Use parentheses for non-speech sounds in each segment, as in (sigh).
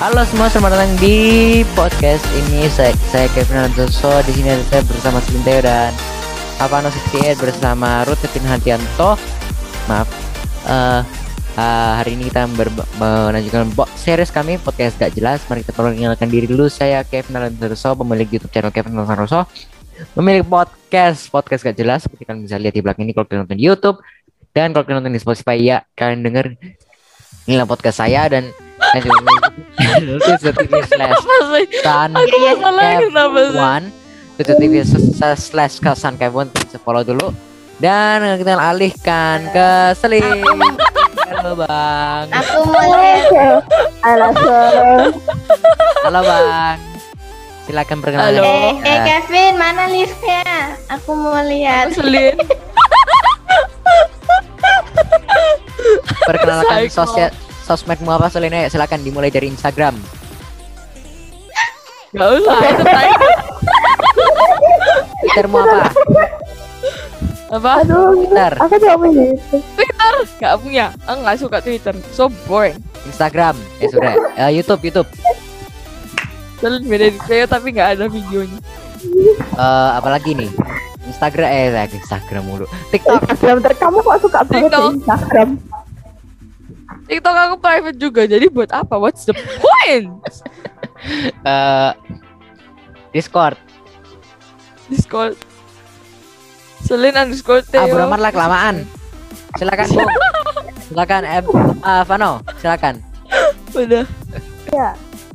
Halo semua, selamat datang di podcast ini. Saya, saya Kevin Alonso. Di sini ada bersama Selinteo dan Avano 68 bersama Ruth Kevin Hantianto. Maaf. Eh, uh, hari ini kita ber- melanjutkan bo- series kami podcast gak jelas. Mari kita perkenalkan diri dulu. Saya Kevin Alonso, pemilik YouTube channel Kevin Alonso. Pemilik podcast podcast gak jelas. Seperti kalian bisa lihat di belakang ini kalau kalian nonton di YouTube dan kalau kalian nonton di Spotify ya kalian denger inilah podcast saya dan dan juga twitch.tv slash san Aku masalah kenapa sih? one twitch.tv slash kasan kevin bisa follow dulu dan kita alihkan ke Selim halo bang Aku mau lihat. Alasan. halo bang silakan perkenalkan Halo. Eh, Kevin, mana liftnya? Aku mau lihat. Selin. perkenalkan sosial sosmedmu apa Selin Ayo, silakan dimulai dari Instagram Gak usah itu. Twittermu apa Apa? Aduh, Twitter aku juga punya itu. Twitter? Gak punya. Aku gak suka Twitter. So boring. Instagram ya sudah Eh, YouTube YouTube Selin beda di video tapi gak ada videonya. Eh, apalagi nih Instagram eh lagi Instagram mulu TikTok Instagram kamu kok suka banget TikTok. Instagram? TikTok aku private juga. Jadi buat apa? What's the point? eh Discord Discord. Selin underscore Theo. bodo amat lah kelamaan silakan Bung (laughs) silakan eh ah, Vano silakan Udah.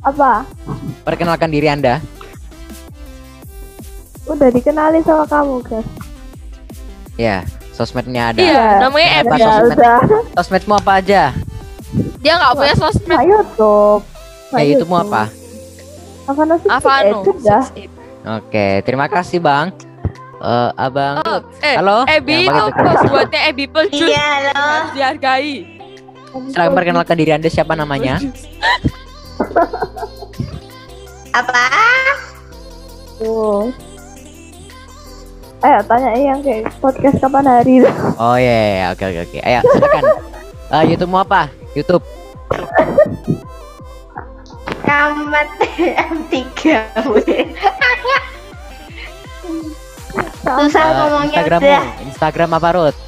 Apa? perkenalkan diri anda Udah dikenali sama kamu, guys. ya sosmednya ada Iya, namanya Apa Abby. Ya sosmed? sosmedmu apa aja Dia gak punya sosmed. Nah, YouTube. Nah, ya YouTubemu apa Apa? Avano. Eh, sudah. oke terima kasih bang Eh, abang Oh, eh, halo Ebi itu Twitter. kos buatnya Ebi Pelcus. Iya, halo. Dihargai. silakan perkenalkan diri anda siapa (laughs) namanya Apa? Tuh. Ayo tanya yang kayak podcast kapan hari oh iya iya, iya. oke oke oke ayo silakan (laughs) Eh, YouTubemu apa YouTube. Kamat M3 Susah Eh, ngomongnya Instagrammu udah Instagram apa Ruth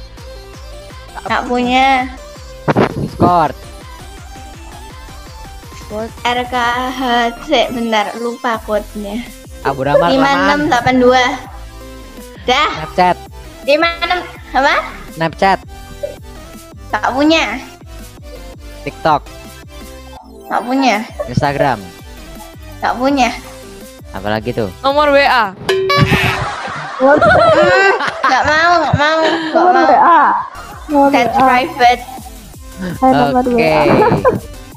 Gak punya. Discord. RKHC Bentar, lupa kodenya Abu kelamaan 5682 Dah, Snapchat. 56 Apa? Snapchat. Gak punya TikTok Gak punya Instagram Gak punya apalagi tuh Nomor WA. Gak mau, gak mau Gak Nomor mau WA. Nomor That's WA. private oke WA.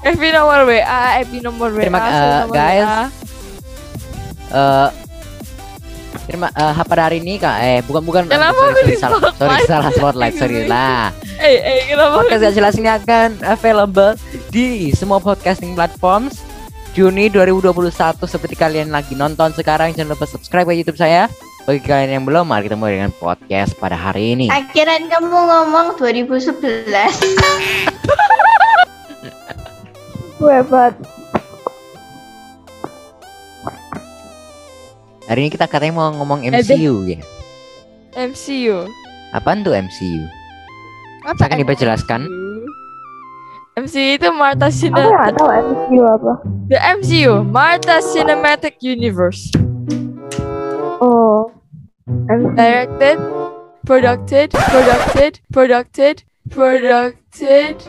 Ebi nomor WA, Ebi nomor WA. Terima- eh, nomor guys. WA. eh terima eh, pada hari ini kak eh bukan bukan Kenapa sorry, sorry, salah sorry spotlight? salah spotlight sorry lah Eh, eh, kenapa? podcast gak jelas ini akan available di semua podcasting platforms Juni 2021 seperti kalian lagi nonton sekarang jangan lupa subscribe ke YouTube saya bagi kalian yang belum mari kita mulai dengan podcast pada hari ini Akhiran kamu ngomong 2011 (laughs) Gue hebat. Hari ini kita katanya mau ngomong Eh. MCU ya MCU. apaan tuh MCU Apa Silakan diperjelaskan. MCU itu Martha Aku Cine nggak tahu MCU apa. The MCU, Martha Cinematic Universe. Oh. MCU. Directed, produced, produced, produced, produced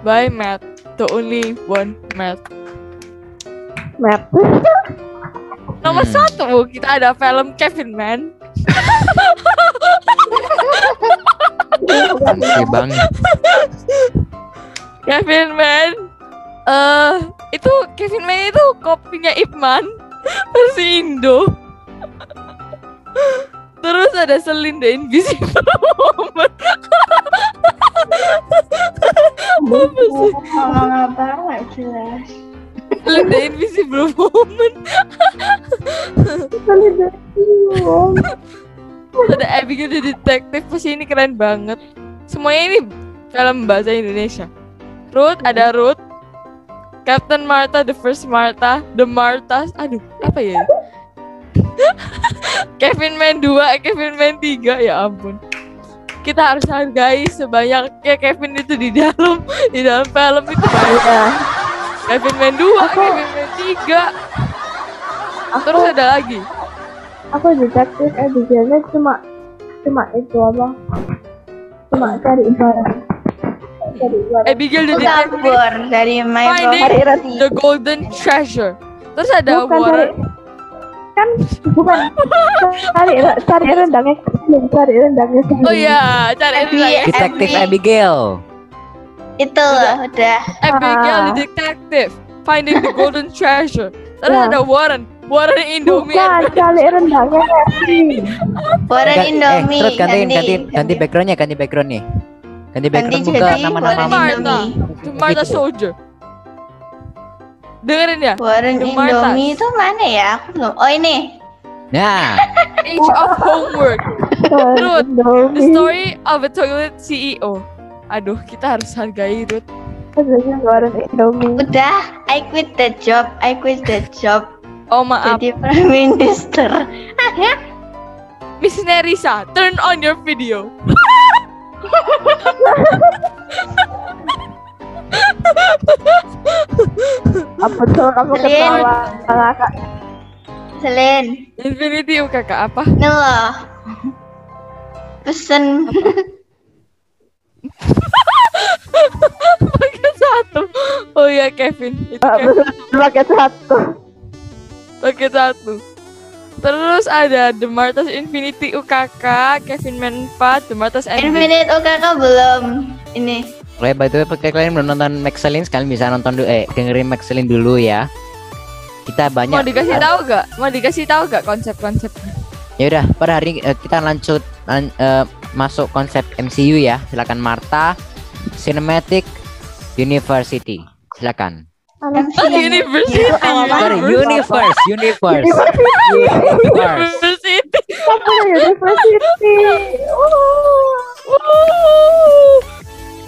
by Matt. The only one Matt. Map. Nomor Hmm. satu kita ada film Kevin Man. si bang Kevin Man. Eh, itu Kevin Man itu kopinya Ipman versi Indo. Terus ada Selin the Invisible Woman. Apa gak jelas The Invisible Woman. ada Abigail the Detective pas ini keren banget semuanya ini film bahasa Indonesia Ruth ada Ruth Captain Martha, The First Martha, The Marthas, aduh apa ya? (laughs) Kevin Man 2, Kevin Man 3, ya ampun. Kita harus hargai sebanyaknya Kevin itu di dalam di dalam film itu banyak. Kevin Man 2, Kevin Man 3, Aku, terus ada lagi. aku detektif Abigailnya cuma cuma itu apa? Cuma cari barang. Abigail the Aku Detective, dari my Finding. The Golden Treasure. Terus ada bukan cari Warren, kan bukan cari cari rendangnya cari rendangnya sendiri. oh iya, cari lagi. Detektif. Abigail. Itu loh, udah. Abigail (laughs) Ah. the Detective, Finding the Golden (laughs) Treasure. Terus Ya. ada Warren, Warren Indomie. bukan (laughs) cari rendangnya. Warren Gan- Indomie. Eh, terus ganti ganti ganti, ganti backgroundnya, ganti backgroundnya. Ganti Ganti background buka jadi nama-nama Martha. Indomie. The Martha Soldier. Dengerin ya, Warren The. Indomie itu mana ya? Aku belum. Oh ini. Nah, Age of Homework, Ruth, The. Story of a Toilet CEO. Aduh, kita harus hargai Ruth. Udah, I quit the job. I quit the job. Oh maaf, Jadi prime minister. Miss Nerissa, turn on your video. Apa tuh kamu Selin. ketawa ngakak? Selin, Infinity UKK apa? ini loh. Pesen. Pakai satu. Oh iya Kevin, itu Kevin Pakai satu. pakai satu. Terus ada The Marthas Infinity UKK, Kevin Man 4, The Marthas Ending. Infinite OKK belum. Ini. Oke, by the way, pakai kalian belum nonton Maxelin, sekalian bisa nonton dulu, eh dengerin Maxelin dulu ya. Kita banyak. Mau dikasih tahu gak? Mau dikasih tahu gak konsep-konsepnya? Ya udah, pada hari eh, kita lanjut lan- eh, masuk konsep MCU ya. Silakan Martha, Cinematic University. Silakan. Anak Oh, University. Sorry, Universe, Universe, Universe. University. ya.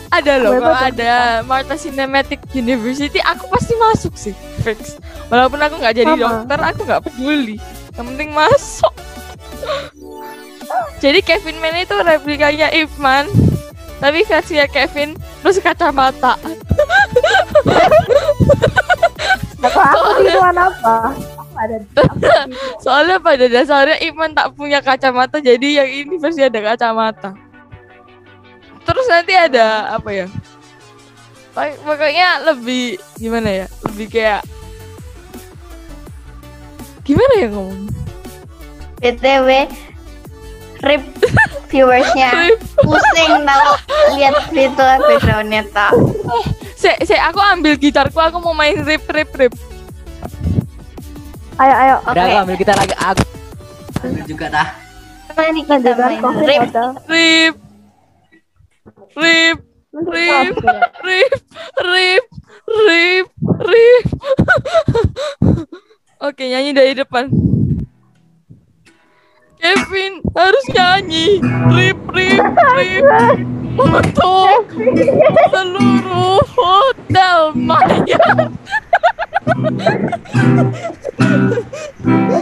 Ada loh, kalau ada Martha Cinematic University, aku pasti masuk sih, fix. Walaupun aku nggak jadi dokter, aku nggak peduli. Yang penting masuk. Jadi Kevin Man itu replikanya Ip Man, tapi versinya Kevin terus kacamata. Apa aku tiruan apa? Ada (laughs) Soalnya pada dasarnya Ip Man tak punya kacamata, jadi yang ini versi ada kacamata. Terus nanti ada apa ya? Pok- Pokoknya lebih gimana ya? Lebih kayak gimana ya ngomong? BTW. Rip (laughs) viewersnya pusing tau lihat itu backgroundnya tak Saya, saya aku ambil gitarku, aku mau main rip rip rip. Ayo ayo. oke Udah, aku ambil kita lagi. Aku ambil juga dah. mari kita main rip. Rip rip Rip. Rip rip rip rip. (laughs) Oke, nyanyi dari depan. Kevin harus nyanyi rip rip rip untuk seluruh hotel Maya.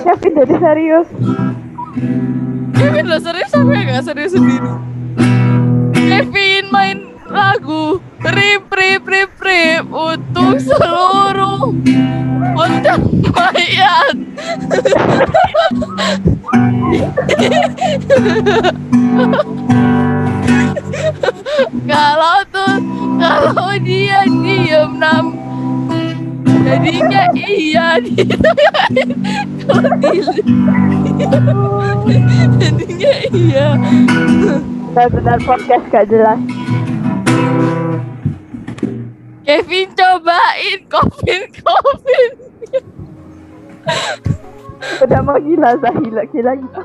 Kevin jadi serius. Kevin lo serius apa ya gak serius sendiri? Kevin main lagu rip rip rip rip untuk seluruh hotel mayat. (laughs) kalau tuh kalau dia diem nam. Jadinya iya dia kalau dia jadinya iya. Benar-benar podcast gak jelas. Kevin cobain Kevin Kevin Udah mau gila Zahila gila gila.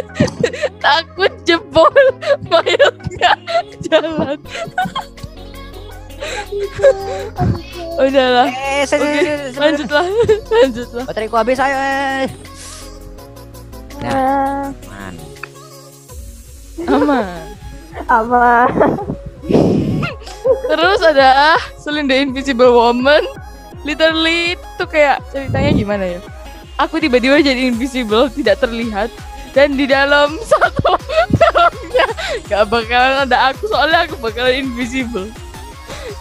(laughs) takut jebol mayatnya jalan (laughs) udahlah Eh, oke saya- saya- lanjutlah (laughs) lanjutlah Bateraiku habis, ayo. eh. Nah, Nah, man. aman apa? terus ada Celine the Invisible Woman literally itu kayak ceritanya gimana ya aku tiba-tiba jadi invisible tidak terlihat. Dan di dalam (laughs) satu filmnya gak bakalan ada aku soalnya aku bakalan invisible.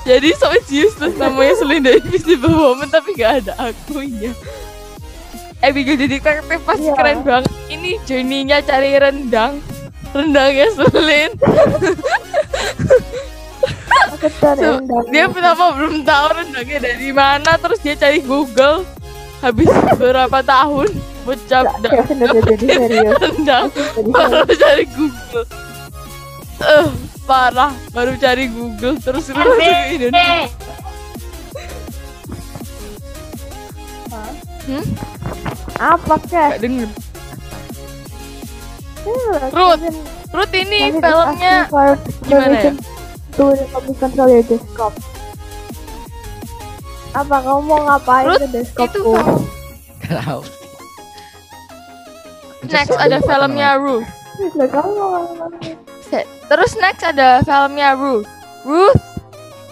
Jadi so it's useless namanya Selinda Invisible Woman tapi gak ada akunya. Abigail jadi detektif pasti Iya. keren banget. Ini journey-nya cari rendang. Rendangnya Selin. Aku So, dia pertama belum tahu rendangnya dari mana terus dia cari Google habis beberapa tahun jadi serius. (laughs) rendang Jadi baru cari Google eh parah baru cari Google terus ke Indonesia Eh, hmm? apa kek? gak denger Iya, Ruth, Ruth ini filmnya gimana ya? To remotely control your desktop. Apa kamu mau ngapain Ruth, ke film Kalau next ada filmnya Ruth kamu mau terus next ada filmnya Ruth Ruth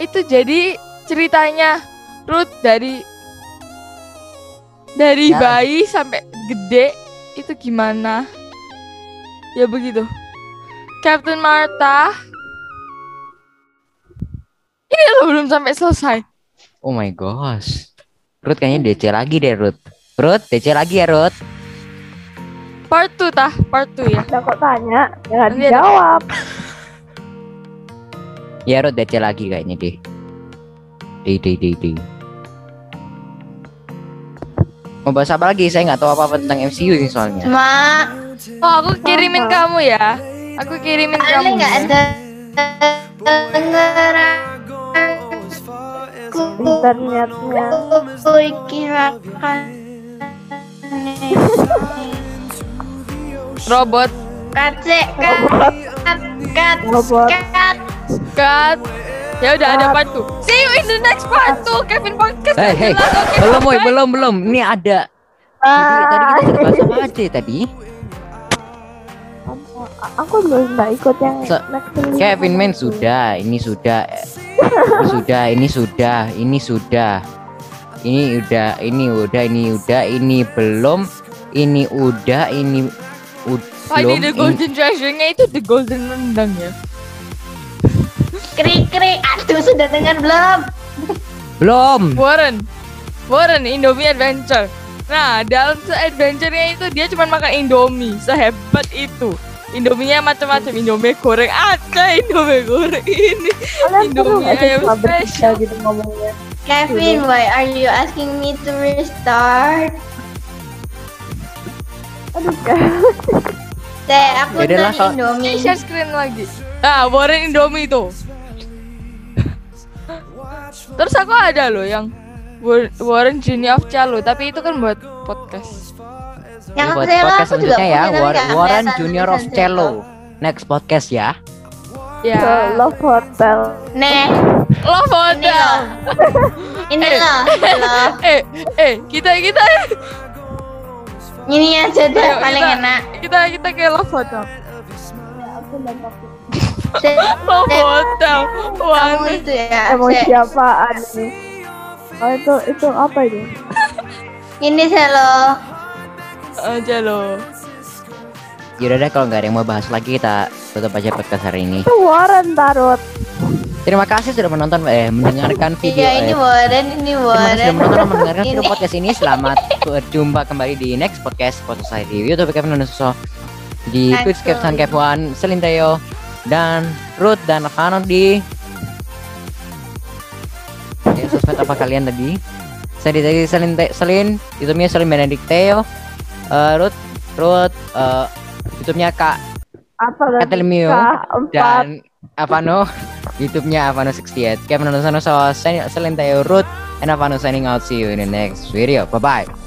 itu jadi ceritanya Ruth dari dari Ya. bayi sampai gede itu gimana? Ya begitu. Captain Martha. Ini lo belum sampai selesai Oh my gosh. Ruth kayaknya DC lagi deh Ruth. Ruth DC lagi ya Ruth. part 2 tah part 2 ya Udah kok tanya, jangan Nanti ada- dijawab. Ya Ruth DC lagi kayaknya deh. Di di di di. Mau bahas apa lagi? Saya nggak tahu apa-apa tentang MCU sih soalnya. cuma oh aku kirimin Apa? kamu ya aku kirimin ada kamu nggak ya. ada Internetnya. robot kat kat kat Robot. kat Cut. Ya udah ada part 2. See you in the next part 2 Kevin Podcast. Jelas, oke, belum woy, belum belum. Ini ada. Tadi, tadi kita sudah bahas apa aja tadi? Aku belum nggak ikut yang release. Kevin Man sudah, ini sudah, sudah, ini sudah, ini sudah, ini udah, ini udah, ini udah, ini belum, ini udah, ini ud- Oh, ini belum, the ini- golden treasure-nya itu the golden rendang ya. krik krik aduh sudah dengar belum belum. Warren. Warren Indomie Adventure. Nah, dalam adventure-nya itu dia cuma makan Indomie, sehebat itu. Indominya macam-macam, Indomie goreng ada, Indomie goreng ini. Kalian Indomie ayam spesial. gitu ngomongnya? Kevin why are you asking me to restart Aduh, Kevin. Teh, aku Yaudah lah, nonton Indomie. Ini share screen lagi. Nah, Warren Indomie itu. Terus aku ada loh yang War- Warren Junior of Chalo, tapi itu kan buat podcast. Yang buat Zella podcast selanjutnya ya, Warren kelihatan Junior of Cello. Next podcast ya. Ya. Love Hotel. Nih, Love ini Hotel. loh. Ini loh, loh. Eh, eh, kita kita Ini aja deh Ayo, paling kita- enak. kita kita kayak Love Hotel. Love Hotel. kamu Wah, itu ya. Emosi apaan? Oh itu itu apa ini? Ini Selo. Aja loh. Yaudah deh kalau nggak ada yang mau bahas lagi kita tutup aja podcast hari ini. Warren Tarot. Terima kasih sudah menonton eh mendengarkan video Iya, ini eh, Warren, ini Terima kasih Warren. sudah menonton dan mendengarkan video podcast ini. Selamat berjumpa kembali di next podcast podcast saya di YouTube Kevin Nunuso di Twitch Kevin one. Kevin Selinteo dan Ruth dan Fano di ya, sosmed apa kalian tadi? Saya di tadi Selin Selin, YouTube-nya Selin Benedikteo, uh, Ruth Ruth, uh, YouTube-nya Kak K4. dan Avano YouTube-nya Avano68 Kevin Nunuso Selinteo Ruth and Avano signing out. See you in the next video. Bye bye